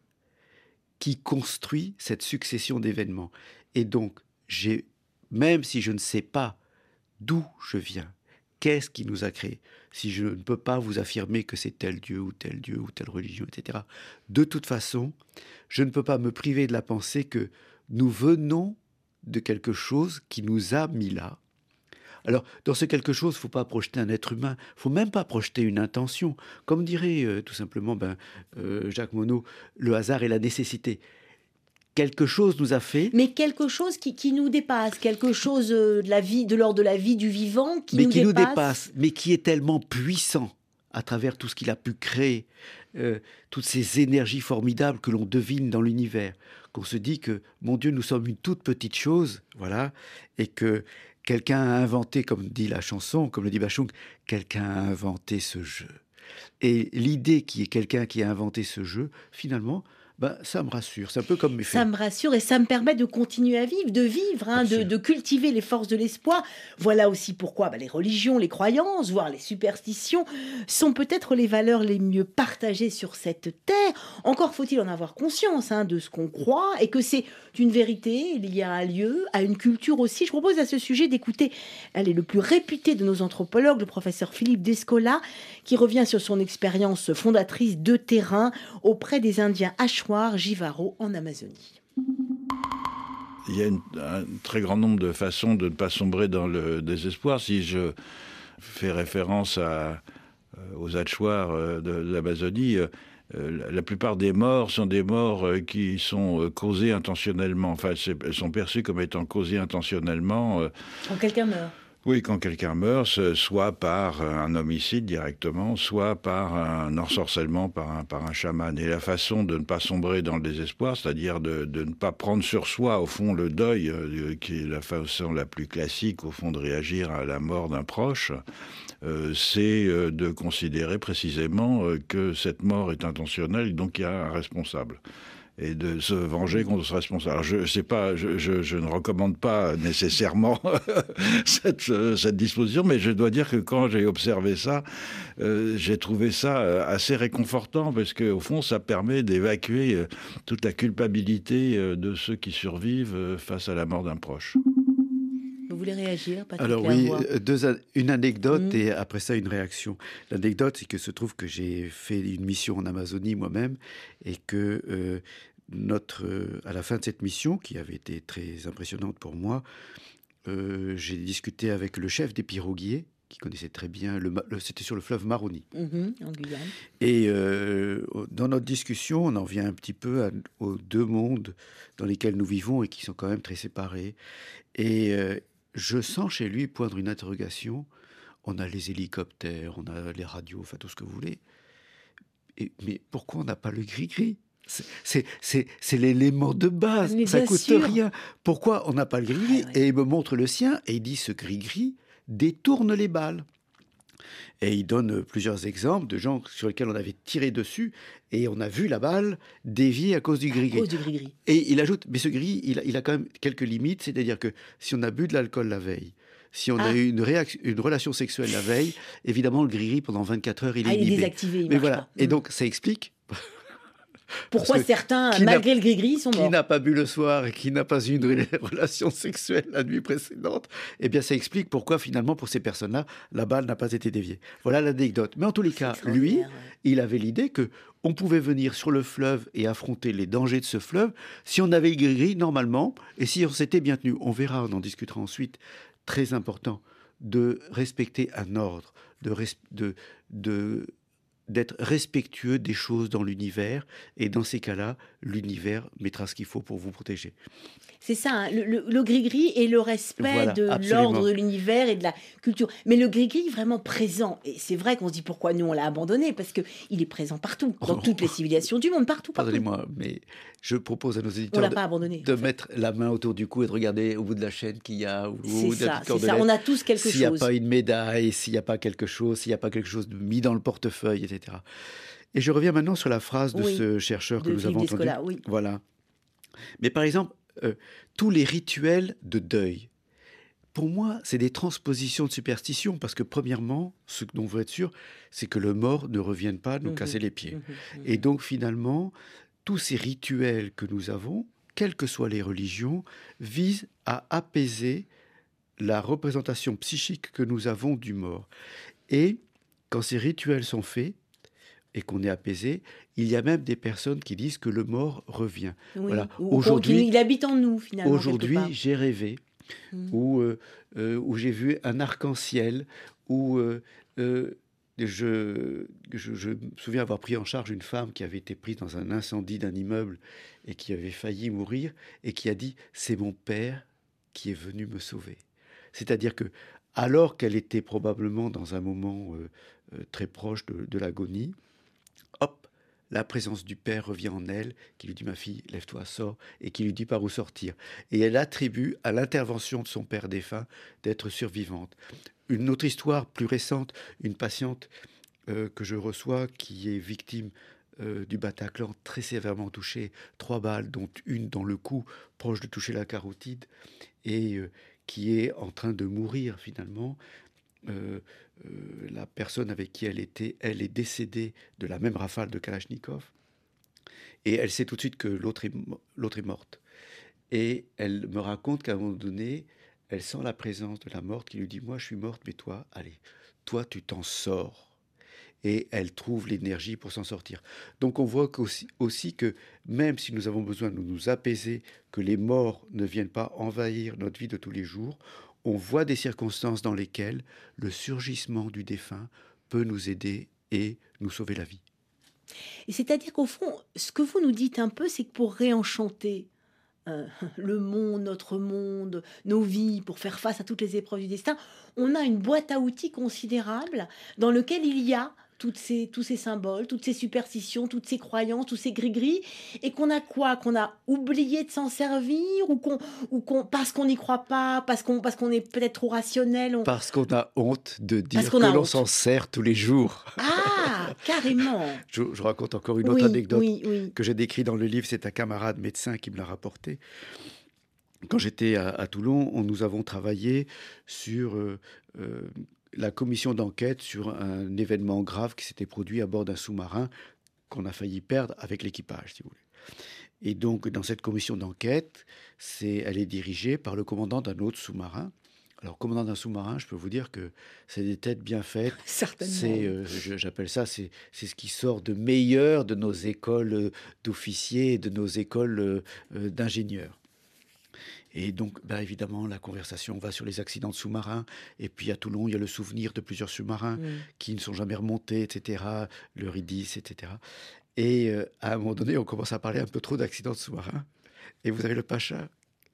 E: qui construit cette succession d'événements. Et donc, j'ai, même si je ne sais pas d'où je viens qu'est-ce qui nous a créés Si je ne peux pas vous affirmer que c'est tel Dieu ou tel Dieu ou telle religion, etc., de toute façon, je ne peux pas me priver de la pensée que nous venons de quelque chose qui nous a mis là. Alors, dans ce quelque chose, il faut pas projeter un être humain, faut même pas projeter une intention. Comme dirait euh, tout simplement ben, euh, Jacques Monod, le hasard et la nécessité quelque chose nous a fait.
D: Mais quelque chose qui, nous dépasse, quelque chose euh, de la vie, de l'ordre de la vie du vivant qui,
E: mais
D: nous,
E: qui
D: dépasse.
E: nous dépasse, mais qui est tellement puissant à travers tout ce qu'il a pu créer, euh, toutes ces énergies formidables que l'on devine dans l'univers, qu'on se dit que, mon Dieu, nous sommes une toute petite chose, voilà, et que quelqu'un a inventé, comme dit la chanson, comme le dit Bachung, quelqu'un a inventé ce jeu. Et l'idée qui est quelqu'un qui a inventé ce jeu, finalement, ben, ça me rassure. C'est un peu comme mes
D: Ça me rassure et ça me permet de continuer à vivre, de vivre, hein, de, cultiver les forces de l'espoir. Voilà aussi pourquoi ben, les religions, les croyances, voire les superstitions, sont peut-être les valeurs les mieux partagées sur cette terre. Encore faut-il en avoir conscience hein, de ce qu'on croit et que c'est une vérité liée à un lieu, à une culture aussi. Je propose à ce sujet d'écouter, elle est le plus réputé de nos anthropologues, le professeur Philippe Descola, qui revient sur son expérience fondatrice de terrain auprès des Indiens Jivaro en Amazonie.
I: Il y a un très grand nombre de façons de ne pas sombrer dans le désespoir. Si je fais référence à, euh, aux Achuar euh, de l'Amazonie, euh, la plupart des morts sont des morts qui sont causées intentionnellement. Enfin, elles sont perçues comme étant causées intentionnellement.
D: Quand quelqu'un meurt.
I: Oui, quand quelqu'un meurt, soit par un homicide directement, soit par un ensorcellement par un, chaman. Et la façon de ne pas sombrer dans le désespoir, c'est-à-dire de, ne pas prendre sur soi, au fond, le deuil, qui est la façon la plus classique, au fond, de réagir à la mort d'un proche, euh, c'est euh, de considérer précisément euh, que cette mort est intentionnelle, donc il y a un responsable et de se venger contre ce responsable. Alors je pas, je, je, ne recommande pas nécessairement *laughs* cette, cette, disposition, mais je dois dire que quand j'ai observé ça, j'ai trouvé ça assez réconfortant parce qu'au fond, ça permet d'évacuer toute la culpabilité de ceux qui survivent face à la mort d'un proche.
D: Vous voulez réagir
E: Alors oui, euh, deux, une anecdote mm. et après ça une réaction. L'anecdote, c'est que se trouve que j'ai fait une mission en Amazonie moi-même et que euh, notre, euh, à la fin de cette mission, qui avait été très impressionnante pour moi, j'ai discuté avec le chef des piroguiers qui connaissait très bien, le, c'était sur le fleuve Maroni.
D: Mm-hmm, en Guyane.
E: Et dans notre discussion, on en vient un petit peu aux deux mondes dans lesquels nous vivons et qui sont quand même très séparés. Et je sens chez lui poindre une interrogation. On a les hélicoptères, on a les radios, enfin tout ce que vous voulez. Et, mais pourquoi on n'a pas le gris-gris? C'est l'élément de base, ça coûte rien. Pourquoi on n'a pas le gris-gris? Ah Et il me montre le sien et il dit ce gris-gris détourne les balles. Et il donne plusieurs exemples de gens sur lesquels on avait tiré dessus et on a vu la balle dévier à cause du gris-gris. Et il ajoute, mais ce gris, il a, quand même quelques limites, c'est-à-dire que si on a bu de l'alcool la veille, si on a ah. eu une, une, relation sexuelle la veille, évidemment, le gris-gris, pendant 24 heures, il est,
D: ah, il est désactivé.
E: mais voilà. Et mm. donc, ça explique
D: pourquoi certains, malgré le gris-gris, sont morts
E: Qui n'a pas bu le soir et qui n'a pas eu une *laughs* relation sexuelle la nuit précédente Eh bien, ça explique pourquoi, finalement, pour ces personnes-là, la balle n'a pas été déviée. Voilà l'anecdote. Mais en tous les cas, lui, il avait l'idée que on pouvait venir sur le fleuve et affronter les dangers de ce fleuve si on avait le gris-gris normalement et si on s'était bien tenu. On verra, on en discutera ensuite. Très important de respecter un ordre, de, de, de d'être respectueux des choses dans l'univers. Et dans ces cas-là, l'univers mettra ce qu'il faut pour vous protéger.
D: C'est ça, hein, le gris-gris et le respect de l'ordre de l'univers et de la culture. Mais le gris-gris vraiment présent. Et c'est vrai qu'on se dit pourquoi nous on l'a abandonné, parce qu'il est présent partout, dans toutes les civilisations du monde, partout.
E: Pardonnez-moi, mais je propose à nos éditeurs de, mettre la main autour du cou et de regarder au bout de la chaîne qu'il y a.
D: C'est ça, ça. on a tous quelque chose.
E: S'il n'y a pas une médaille, s'il n'y a pas quelque chose, s'il n'y a pas quelque chose de mis dans le portefeuille, etc. Et je reviens maintenant sur la phrase de ce chercheur que nous avons entendu.
D: Oui.
E: Voilà. Mais par exemple, euh, tous les rituels de deuil, pour moi, c'est des transpositions de superstition, parce que premièrement, ce dont on veut être sûr, c'est que le mort ne revienne pas nous mmh casser les pieds. Mmh mmh Et donc finalement, tous ces rituels que nous avons, quelles que soient les religions, visent à apaiser la représentation psychique que nous avons du mort. Et quand ces rituels sont faits, et qu'on est apaisé, il y a même des personnes qui disent que le mort revient.
D: voilà. Aujourd'hui, il habite en nous finalement.
E: Aujourd'hui, j'ai rêvé, mmh. où, euh, euh, où j'ai vu un arc-en-ciel, où euh, je, je, me souviens avoir pris en charge une femme qui avait été prise dans un incendie d'un immeuble et qui avait failli mourir et qui a dit c'est mon père qui est venu me sauver. C'est-à-dire que alors qu'elle était probablement dans un moment très proche de, de l'agonie, hop, la présence du père revient en elle, qui lui dit ma fille, lève-toi, sors, et qui lui dit par où sortir. Et elle attribue à l'intervention de son père défunt d'être survivante. Une autre histoire plus récente, une patiente euh, que je reçois qui est victime euh, du Bataclan, très sévèrement touchée, trois balles, dont une dans le cou, proche de toucher la carotide, et euh, qui est en train de mourir finalement. Euh, la personne avec qui elle était, elle est décédée de la même rafale de Kalachnikov. Et elle sait tout de suite que l'autre est, est morte. Et elle me raconte qu'à un moment donné, elle sent la présence de la morte qui lui dit Moi, je suis morte, mais toi, allez, toi, tu t'en sors. Et elle trouve l'énergie pour s'en sortir. Donc on voit aussi, aussi que même si nous avons besoin de nous apaiser, que les morts ne viennent pas envahir notre vie de tous les jours, on voit des circonstances dans lesquelles le surgissement du défunt peut nous aider et nous sauver la vie.
D: C'est-à-dire qu'au fond, ce que vous nous dites un peu, c'est que pour réenchanter euh, le monde, notre monde, nos vies, pour faire face à toutes les épreuves du destin, on a une boîte à outils considérable dans lequel il y a toutes ces, tous ces symboles, toutes ces superstitions, toutes ces croyances, tous ces gris-gris, et qu'on a quoi? Qu'on a oublié de s'en servir ou qu'on, ou qu'on parce qu'on n'y croit pas, parce qu'on, parce qu'on est peut-être trop rationnel.
E: Parce qu'on a honte de dire que l'on s'en sert tous les jours.
D: Ah, carrément. *laughs*
E: je, raconte encore une autre anecdote que j'ai décrite dans le livre. C'est un camarade médecin qui me l'a rapporté. Quand j'étais à, Toulon, on, nous avons travaillé sur euh, euh, la commission d'enquête sur un événement grave qui s'était produit à bord d'un sous-marin qu'on a failli perdre avec l'équipage, si vous voulez. Et donc, dans cette commission d'enquête, c'est, elle est dirigée par le commandant d'un autre sous-marin. Alors, commandant d'un sous-marin, je peux vous dire que c'est des têtes bien faites. *laughs*
D: Certainement.
E: C'est, euh, j'appelle ça, c'est, c'est ce qui sort de meilleur de nos écoles euh, d'officiers et de nos écoles euh, d'ingénieurs. Et donc, ben évidemment, la conversation va sur les accidents de sous-marins. Et puis à Toulon, il y a le souvenir de plusieurs sous-marins qui ne sont jamais remontés, etc. Le Ridis, etc. Et euh, à un moment donné, on commence à parler un peu trop d'accidents de sous-marins. Et vous avez le Pacha.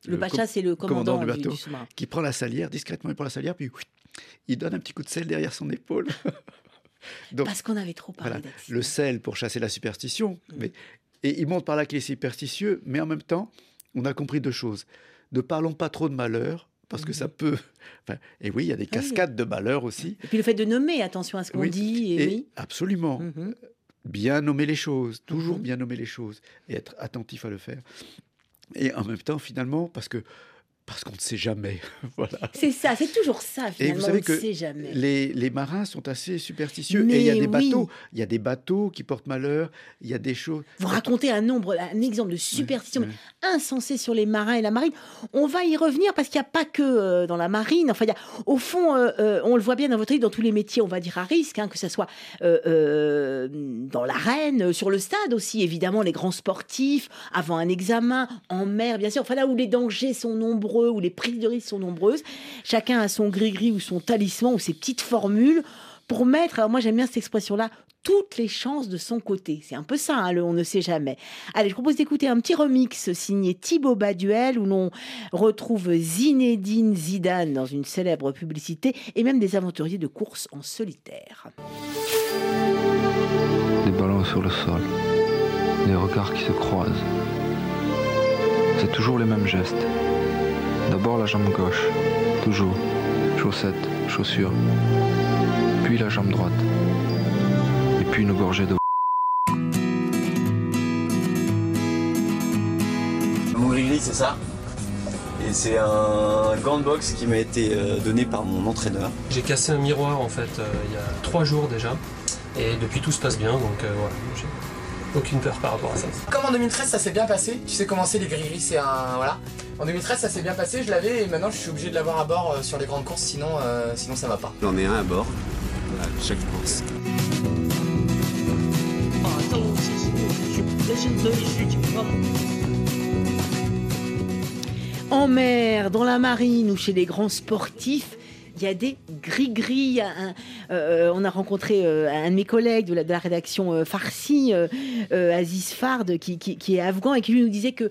D: Le, Pacha, c'est le commandant, du bateau,
E: qui prend la salière, discrètement, il prend la salière, puis il donne un petit coup de sel derrière son épaule. *laughs*
D: Donc, Parce qu'on avait trop parlé
E: Le sel pour chasser la superstition. Mm. Mais, et il montre par là qu'il est superstitieux, mais en même temps, on a compris deux choses ne parlons pas trop de malheur, parce que ça mhm. peut. *laughs* et oui, il y a des cascades de malheur aussi.
D: Et puis le fait de nommer, attention à ce qu'on dit. Et,
E: Absolument. Mhm. Bien nommer les choses, toujours mhm. bien nommer les choses, et être attentif à le faire. Et en même temps, finalement, parce que parce qu'on ne sait jamais. *laughs* voilà.
D: C'est ça, c'est toujours ça finalement. Et vous savez que sait jamais.
E: Les, les, marins sont assez superstitieux et il y a des bateaux, il y a des bateaux qui portent malheur, il y a des choses.
D: Vous racontez un nombre, un exemple de superstition insensé sur les marins et la marine. On va y revenir parce qu'il n'y a pas que euh, dans la marine. Enfin, il y a, au fond, euh, euh, on le voit bien dans votre livre, dans tous les métiers, on va dire à risque, hein, que ce soit dans l'arène, sur le stade aussi, évidemment, les grands sportifs, avant un examen, en mer, bien sûr. Enfin là où les dangers sont nombreux où les prises de risque sont nombreuses. Chacun a son gris-gris ou son talisman ou ses petites formules pour mettre, alors moi j'aime bien cette expression-là, toutes les chances de son côté. C'est un peu ça, hein, le on ne sait jamais. Allez, je propose d'écouter un petit remix signé Thibaut Baduel où l'on retrouve Zinedine Zidane dans une célèbre publicité et même des aventuriers de course en solitaire.
J: Des ballons sur le sol, des regards qui se croisent. C'est toujours les mêmes gestes D'abord la jambe gauche, toujours. Chaussettes, chaussures. Puis la jambe droite. Et puis une gorgée d'eau.
K: Mon gris c'est ça. Et c'est un gant de boxe qui m'a été euh, donné par mon entraîneur.
L: J'ai cassé un miroir en fait euh, il y a trois jours déjà. Et depuis tout se passe bien, donc euh, voilà. Aucune peur par rapport à ça.
M: Comme en 2013, ça s'est bien passé. Tu sais comment c'est les gris c'est un voilà. En 2013, ça s'est bien passé. Je l'avais et maintenant, je suis obligé de l'avoir à bord euh, sur les grandes courses, sinon, euh, sinon ça va pas.
N: J'en ai un à bord à chaque course.
D: En mer, dans la marine ou chez les grands sportifs, il y a des gris-gris. Euh, on a rencontré euh, un de mes collègues de la, rédaction euh, Farsi, Aziz Fard, qui, est afghan et qui nous disait que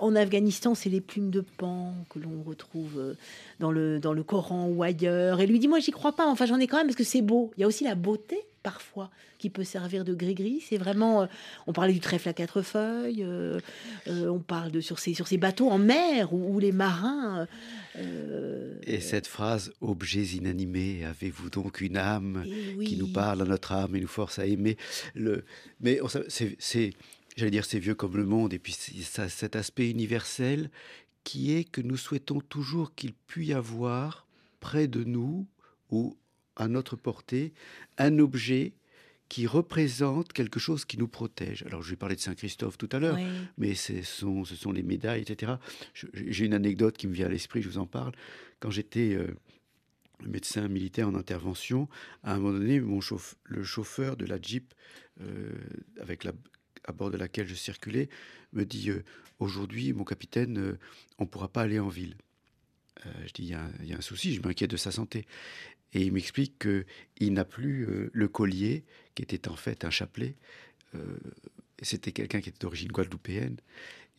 D: en Afghanistan, c'est les plumes de pan que l'on retrouve dans le, dans le Coran ou ailleurs. Et lui dit, moi, j'y crois pas. Enfin, j'en ai quand même parce que c'est beau. Il y a aussi la beauté parfois qui peut servir de gris-gris. C'est vraiment, on parlait du trèfle à quatre feuilles, on parle de sur ces sur ces bateaux en mer où, les marins.
E: Et cette phrase objets inanimés, avez-vous donc une âme eh qui nous parle à notre âme et nous force à aimer le? Mais c'est, j'allais dire, c'est vieux comme le monde et puis ça, cet aspect universel qui est que nous souhaitons toujours qu'il puisse y avoir près de nous ou à notre portée un objet qui représente quelque chose qui nous protège. Alors, je vais parler de Saint-Christophe tout à l'heure, mais ce sont, ce sont les médailles, etc. J'ai une anecdote qui me vient à l'esprit, je vous en parle. Quand j'étais euh, médecin militaire en intervention, à un moment donné, mon le chauffeur de la Jeep euh, avec la, à bord de laquelle je circulais me dit euh, Aujourd'hui, mon capitaine, on ne pourra pas aller en ville. je dis Il y, a un souci, je m'inquiète de sa santé. Et il m'explique qu'il n'a plus le collier, qui était en fait un chapelet. Euh, c'était quelqu'un qui était d'origine guadeloupéenne.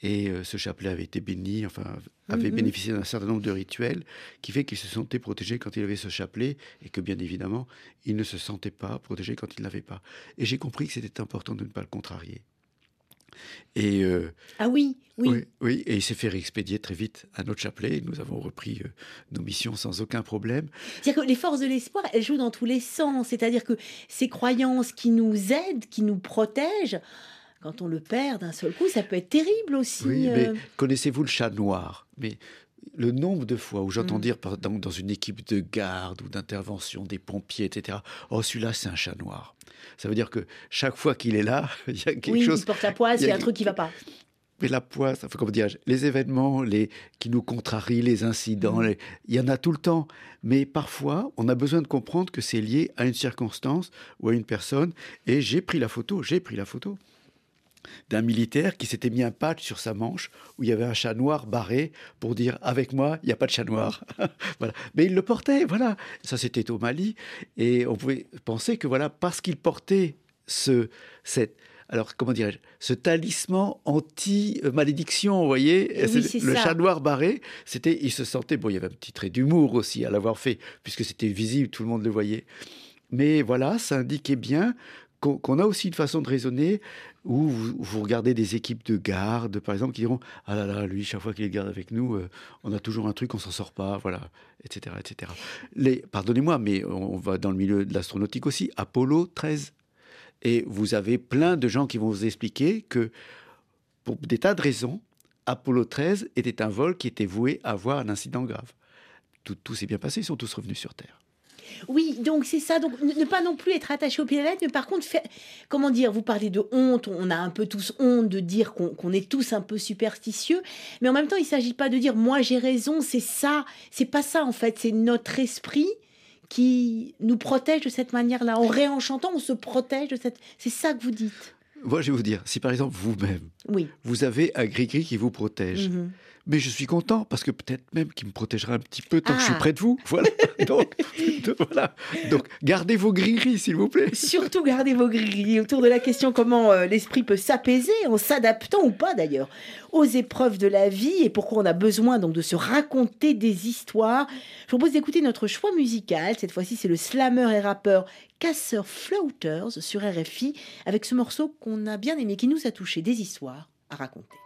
E: Et euh, ce chapelet avait été béni, enfin, avait mhm. bénéficié d'un certain nombre de rituels qui fait qu'il se sentait protégé quand il avait ce chapelet et que, bien évidemment, il ne se sentait pas protégé quand il ne l'avait pas. Et j'ai compris que c'était important de ne pas le contrarier.
D: Et euh, ah oui, oui,
E: oui, et il s'est fait réexpédier très vite à notre chapelet. Nous avons repris euh, nos missions sans aucun problème.
D: C'est-à-dire que les forces de l'espoir, elles jouent dans tous les sens. C'est-à-dire que ces croyances qui nous aident, qui nous protègent, quand on le perd d'un seul coup, ça peut être terrible aussi.
E: Oui, mais euh. connaissez-vous le chat noir? Mais le nombre de fois où j'entends mm. dire par, dans, dans, une équipe de garde ou d'intervention des pompiers, etc. Oh, celui-là, c'est un chat noir. Ça veut dire que chaque fois qu'il est là, *laughs* il y a quelque
D: oui,
E: chose.
D: il porte la poisse, il y a un truc qui va pas.
E: Mais la poisse, enfin, comment dire, les événements les, qui nous contrarient, les incidents, mm. il y en a tout le temps. Mais parfois, on a besoin de comprendre que c'est lié à une circonstance ou à une personne. Et j'ai pris la photo, j'ai pris la photo d'un militaire qui s'était mis un patch sur sa manche où il y avait un chat noir barré pour dire avec moi il n'y a pas de chat noir. *laughs* Voilà. Mais il le portait voilà. Ça c'était au Mali. Et on pouvait penser que voilà parce qu'il portait ce cette alors comment dirais-je ce talisman anti malédiction vous voyez le chat noir barré c'était il se sentait bon il y avait un petit trait d'humour aussi à l'avoir fait puisque c'était visible tout le monde le voyait. Mais voilà ça indiquait bien qu'on a aussi une façon de raisonner où vous, regardez des équipes de garde, par exemple, qui diront Ah là là, lui, chaque fois qu'il est garde avec nous, euh, on a toujours un truc, on s'en sort pas, voilà, etc. etc. Pardonnez-moi, mais on va dans le milieu de l'astronautique aussi, Apollo 13. Et vous avez plein de gens qui vont vous expliquer que, pour des tas de raisons, Apollo 13 était un vol qui était voué à avoir un incident grave. Tout s'est bien passé, ils sont tous revenus sur Terre.
D: Oui, donc c'est ça. Donc ne pas non plus être attaché au pied de la lettre, mais par contre, comment dire, vous parlez de honte, on a un peu tous honte de dire qu'on est tous un peu superstitieux, mais en même temps, il ne s'agit pas de dire moi j'ai raison, c'est ça, c'est pas ça en fait, c'est notre esprit qui nous protège de cette manière-là. En réenchantant, on se protège de cette... C'est ça que vous dites.
E: Moi, je vais vous dire, si par exemple vous-même, oui. vous avez un gris-gris qui vous protège, mm-hmm mais je suis content parce que peut-être même qu'il me protégera un petit peu tant que je suis ah. près de vous. *laughs* Voilà. Donc, voilà. Donc gardez vos gris s'il vous plaît.
D: Surtout gardez vos gris autour de la question comment euh, l'esprit peut s'apaiser en s'adaptant ou pas d'ailleurs aux épreuves de la vie et pourquoi on a besoin donc de se raconter des histoires. Je vous propose d'écouter notre choix musical. Cette fois-ci, c'est le slammer et rappeur Casseur Floaters sur RFI avec ce morceau qu'on a bien aimé, qui nous a touché des histoires à raconter.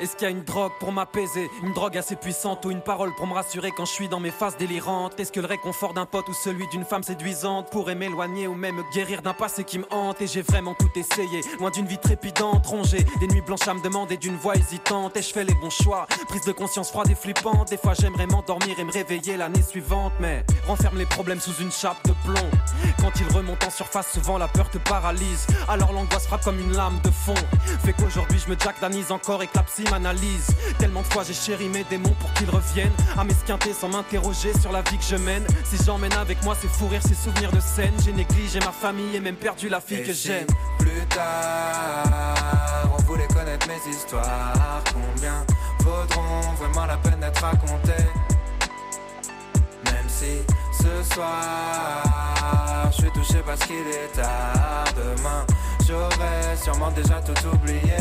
L: Est-ce qu'il y a une drogue pour m'apaiser Une drogue assez puissante ou une parole pour me rassurer quand je suis dans mes phases délirantes Est-ce que le réconfort d'un pote ou celui d'une femme séduisante pourrait m'éloigner ou même guérir d'un passé qui me hante Et j'ai vraiment tout essayé, loin d'une vie trépidante, rongée. Des nuits blanches à me demander d'une voix hésitante. Et je fais les bons choix, prise de conscience froide et flippante. Des fois j'aimerais m'endormir et me réveiller l'année suivante Mais renferme les problèmes sous une chape de plomb. Quand ils remontent en surface, souvent la peur te paralyse. Alors l'angoisse frappe comme une lame de fond. Fait qu'aujourd'hui je me jack d'anise encore et la psy m'analyse. Tellement de fois j'ai chéri mes démons pour qu'ils reviennent. À m'esquinter sans m'interroger sur la vie que je mène. Si j'emmène avec moi ces fous rires, ces souvenirs de scène. J'ai négligé ma famille et même perdu la fille que j'aime.
O: Plus tard, on voulait connaître mes histoires Combien vaudront vraiment la peine d'être racontées? Même si ce soir, je suis touché parce qu'il est tard Demain, j'aurais sûrement déjà tout oublié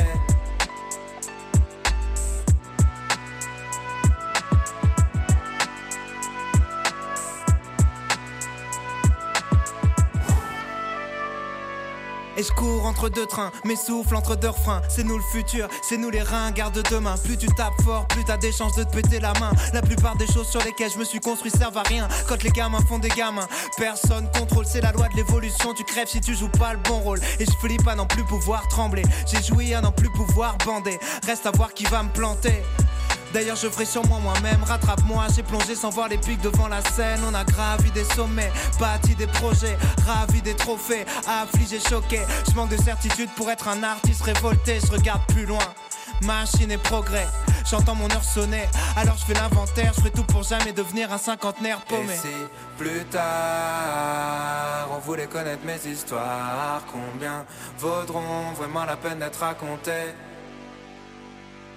O: Et je cours entre deux trains, mes souffles entre deux refrains. C'est nous le futur, c'est nous les reins, garde demain. Plus tu tapes fort, plus t'as des chances de te péter la main. La plupart des choses sur lesquelles je me suis construit servent à rien. Quand les gamins font des gamins, personne contrôle. C'est la loi de l'évolution, tu crèves si tu joues pas le bon rôle. Et je flippe à n'en plus pouvoir trembler. J'ai joui à n'en plus pouvoir bander. Reste à voir qui va me planter. D'ailleurs je ferai moi moi-même, rattrape-moi J'ai plongé sans voir les pics devant la scène. On a gravi des sommets, bâti des projets Ravi des trophées, affligé, choqué. Je manque de certitude pour être un artiste révolté. Je regarde plus loin. Machine et progrès, j'entends mon heure sonner. Alors je fais l'inventaire, je ferai tout pour jamais devenir un cinquantenaire paumé.
P: Et si plus tard on voulait connaître mes histoires Combien vaudront vraiment la peine d'être racontées?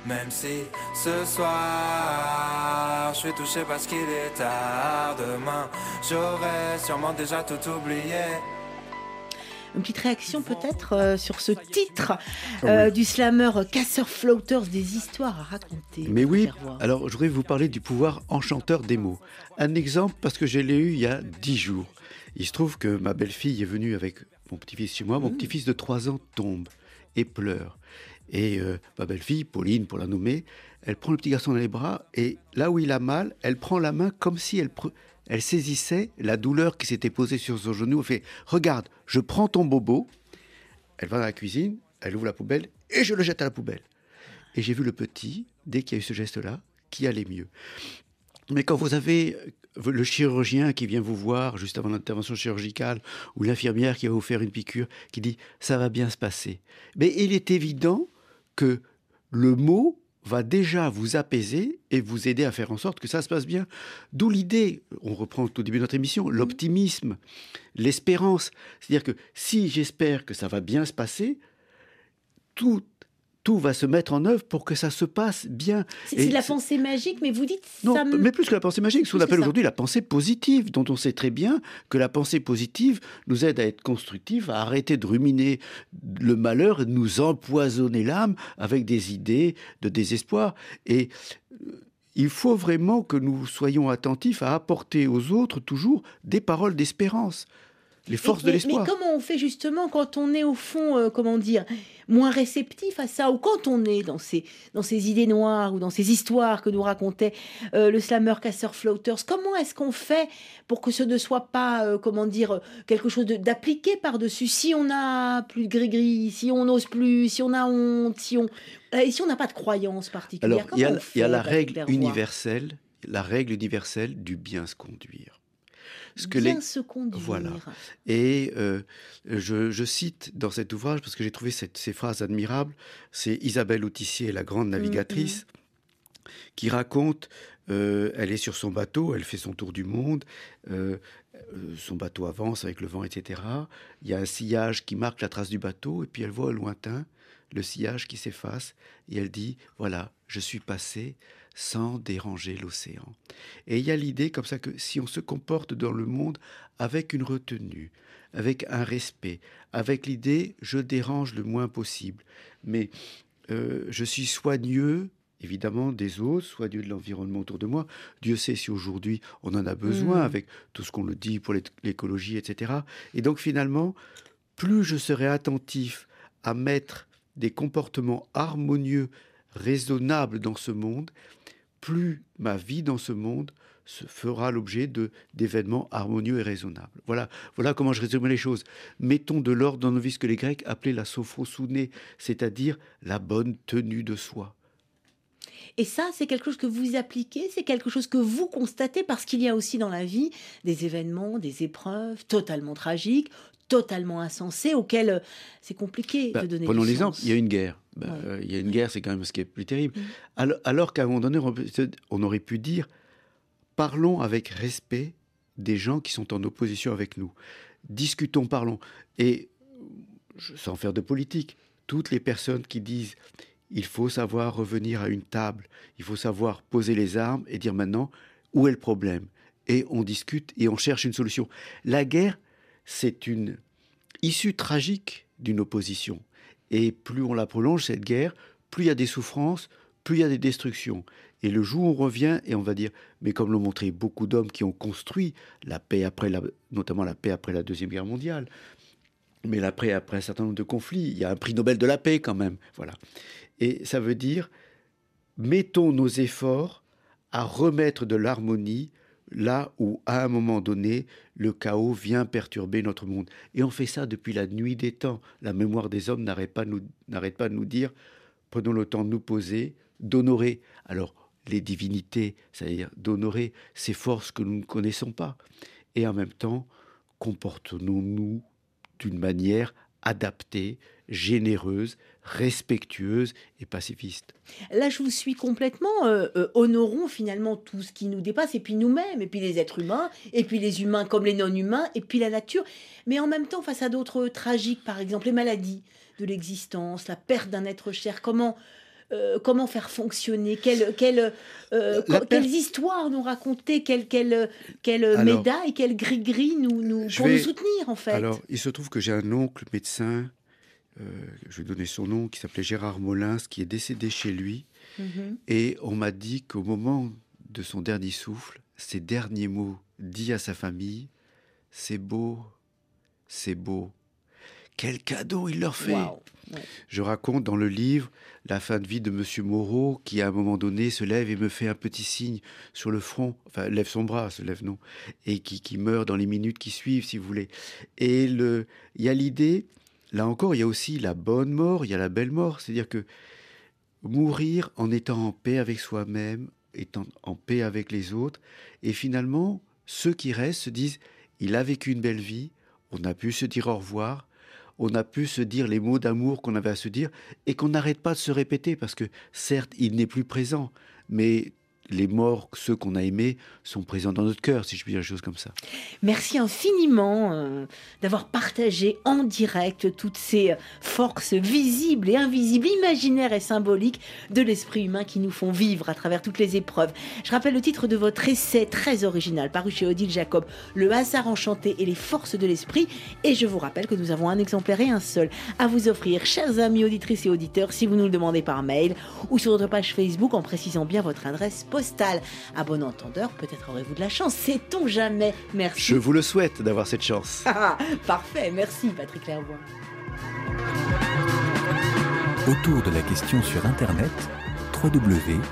P: Même si ce soir je suis touché parce qu'il est tard Demain j'aurais sûrement déjà tout oublié
D: une petite réaction peut-être euh, sur ce titre euh, du slammer Casseur Floaters, des histoires à raconter.
E: Mais oui, alors je voudrais vous parler du pouvoir enchanteur des mots. Un exemple parce que je l'ai eu il y a dix jours. Il se trouve que ma belle-fille est venue avec mon petit-fils chez moi. Mon petit-fils de 3 ans tombe et pleure. Et euh, ma belle-fille, Pauline pour la nommer, elle prend le petit garçon dans les bras et là où il a mal, elle prend la main comme si elle, elle saisissait la douleur qui s'était posée sur son genou. Elle fait Regarde, je prends ton bobo. Elle va dans la cuisine, elle ouvre la poubelle et je le jette à la poubelle. Et j'ai vu le petit, dès qu'il y a eu ce geste-là, qui allait mieux. Mais quand vous avez euh, le chirurgien qui vient vous voir juste avant l'intervention chirurgicale, ou l'infirmière qui va vous faire une piqûre, qui dit ça va bien se passer, mais il est évident que le mot va déjà vous apaiser et vous aider à faire en sorte que ça se passe bien. D'où l'idée, on reprend au début de notre émission, l'optimisme, l'espérance. C'est-à-dire que si j'espère que ça va bien se passer, tout tout va se mettre en œuvre pour que ça se passe bien.
D: C'est la pensée magique, mais vous dites...
E: Non, mais plus que la pensée magique, ce qu'on appelle aujourd'hui la pensée positive, dont on sait très bien que la pensée positive nous aide à être constructive, à arrêter de ruminer le malheur et de nous empoisonner l'âme avec des idées de désespoir. Et euh, il faut vraiment que nous soyons attentifs à apporter aux autres toujours des paroles d'espérance les forces de l'espoir.
D: Mais comment on fait justement quand on est au fond, euh, comment dire, moins réceptif à ça, ou quand on est dans ces, dans ces idées noires ou dans ces histoires que nous racontait euh, le slammer casseur floaters Comment est-ce qu'on fait pour que ce ne soit pas, euh, comment dire, quelque chose d'appliqué par-dessus? Si on a plus de gris-gris, si on n'ose plus, si on a honte, si on, et si on n'a pas de croyance particulière.
E: Alors, il y a la règle universelle, la règle universelle du bien se conduire
D: ce que bien se conduire.
E: Voilà. Et euh, je, cite dans cet ouvrage, parce que j'ai trouvé ces phrases admirables, c'est Isabelle Autissier, la grande navigatrice, mm, mm. qui raconte, euh, elle est sur son bateau, elle fait son tour du monde, euh, son bateau avance avec le vent, etc. Il y a un sillage qui marque la trace du bateau, et puis elle voit au lointain le sillage qui s'efface, et elle dit, voilà, je suis passé sans déranger l'océan. Et il y a l'idée comme ça que si on se comporte dans le monde avec une retenue, avec un respect, avec l'idée je dérange le moins possible, mais euh, je suis soigneux évidemment des autres, soigneux de l'environnement autour de moi. Dieu sait si aujourd'hui on en a besoin mmh. avec tout ce qu'on le dit pour l'écologie, etc. Et donc finalement, plus je serai attentif à mettre des comportements harmonieux raisonnable dans ce monde, plus ma vie dans ce monde se fera l'objet de d'événements harmonieux et raisonnables. Voilà, voilà comment je résume les choses. Mettons de l'ordre dans nos vies ce que les Grecs appelaient la sophrosouné, c'est-à-dire la bonne tenue de soi.
D: Et ça, c'est quelque chose que vous appliquez, c'est quelque chose que vous constatez parce qu'il y a aussi dans la vie des événements, des épreuves totalement tragiques, totalement insensés, auxquels euh, c'est compliqué
E: bah,
D: de donner
E: Prenons
D: l'exemple,
E: il y a une guerre. Bah, euh, il y a une guerre, c'est quand même ce qui est plus terrible. Mm. Alors, qu'à un moment donné, on aurait pu dire parlons avec respect des gens qui sont en opposition avec nous. Discutons, parlons. Et sans faire de politique, toutes les personnes qui disent il faut savoir revenir à une table, il faut savoir poser les armes et dire maintenant où est le problème? Et on discute et on cherche une solution. La guerre, c'est une issue tragique d'une opposition. Et plus on la prolonge, cette guerre, plus il y a des souffrances, plus il y a des destructions. Et le jour où on revient et on va dire, mais comme l'ont montré beaucoup d'hommes qui ont construit la paix après, la, notamment la paix après la Deuxième Guerre mondiale, mais l'après après un certain nombre de conflits, il y a un prix Nobel de la paix quand même, voilà. Et ça veut dire, mettons nos efforts à remettre de l'harmonie là où, à un moment donné, le chaos vient perturber notre monde. Et on fait ça depuis la nuit des temps. La mémoire des hommes n'arrête pas, de nous dire, prenons le temps de nous poser, d'honorer. Alors, les divinités, c'est-à-dire d'honorer ces forces que nous ne connaissons pas. Et en même temps, comportons-nous d'une manière adaptée, généreuse, respectueuse et pacifiste.
D: Là, je vous suis complètement. Euh, euh, honorons finalement tout ce qui nous dépasse, et puis nous-mêmes, et puis les êtres humains, et puis les humains comme les non-humains, et puis la nature. Mais en même temps, face à d'autres tragiques, par exemple les maladies de l'existence, la perte d'un être cher, comment euh, comment faire fonctionner? Quelles quelle, histoires nous raconter? Quelle, quelle, quelle médaille, quel gris-gris nous, nous, pour nous soutenir, en fait?
E: Alors, il se trouve que j'ai un oncle médecin euh, je vais donner son nom, qui s'appelait Gérard Molins, qui est décédé chez lui. Mhm. Et on m'a dit qu'au moment de son dernier souffle, ses derniers mots dits à sa famille, c'est beau, c'est beau. Quel cadeau il leur fait Je raconte dans le livre la fin de vie de Monsieur Moreau, qui à un moment donné se lève et me fait un petit signe sur le front, enfin lève son bras, se lève non, et qui, qui meurt dans les minutes qui suivent, si vous voulez. Et il y a l'idée là encore, il y a aussi la bonne mort, il y a la belle mort. C'est-à-dire que mourir en étant en paix avec soi-même, étant en paix avec les autres, et finalement, ceux qui restent se disent, il a vécu une belle vie, on a pu se dire au revoir, on a pu se dire les mots d'amour qu'on avait à se dire, et qu'on n'arrête pas de se répéter, parce que certes, il n'est plus présent, mais les morts, ceux qu'on a aimés, sont présents dans notre cœur, si je puis dire des choses comme ça.
D: Merci infiniment euh, d'avoir partagé en direct toutes ces forces visibles et invisibles, imaginaires et symboliques de l'esprit humain qui nous font vivre à travers toutes les épreuves. Je rappelle le titre de votre essai très original, paru chez Odile Jacob, Le hasard enchanté et les forces de l'esprit. Et je vous rappelle que nous avons un exemplaire et un seul à vous offrir, chers amis auditrices et auditeurs, si vous nous le demandez par mail ou sur notre page Facebook en précisant bien votre adresse postale. À bon entendeur, peut-être aurez-vous de la chance, sait-on jamais. Merci.
E: Je vous le souhaite d'avoir cette chance. *laughs*
D: Ah, parfait, merci Patrick Lerbois.
C: Autour de la question sur Internet, www.rfi.fr.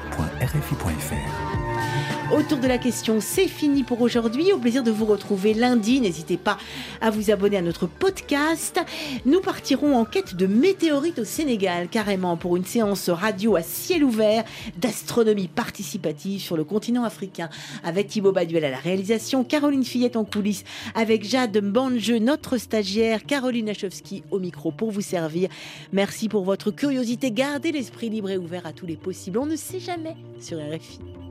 D: Autour de la question, c'est fini pour aujourd'hui. Au plaisir de vous retrouver lundi. N'hésitez pas à vous abonner à notre podcast. Nous partirons en quête de météorites au Sénégal, carrément pour une séance radio à ciel ouvert d'astronomie participative sur le continent africain. Avec Thibaut Baduel à la réalisation, Caroline Fillette en coulisses, avec Jade Banjeu, notre stagiaire, Caroline Lachowski au micro pour vous servir. Merci pour votre curiosité. Gardez l'esprit libre et ouvert à tous les possibles. On ne sait jamais sur RFI.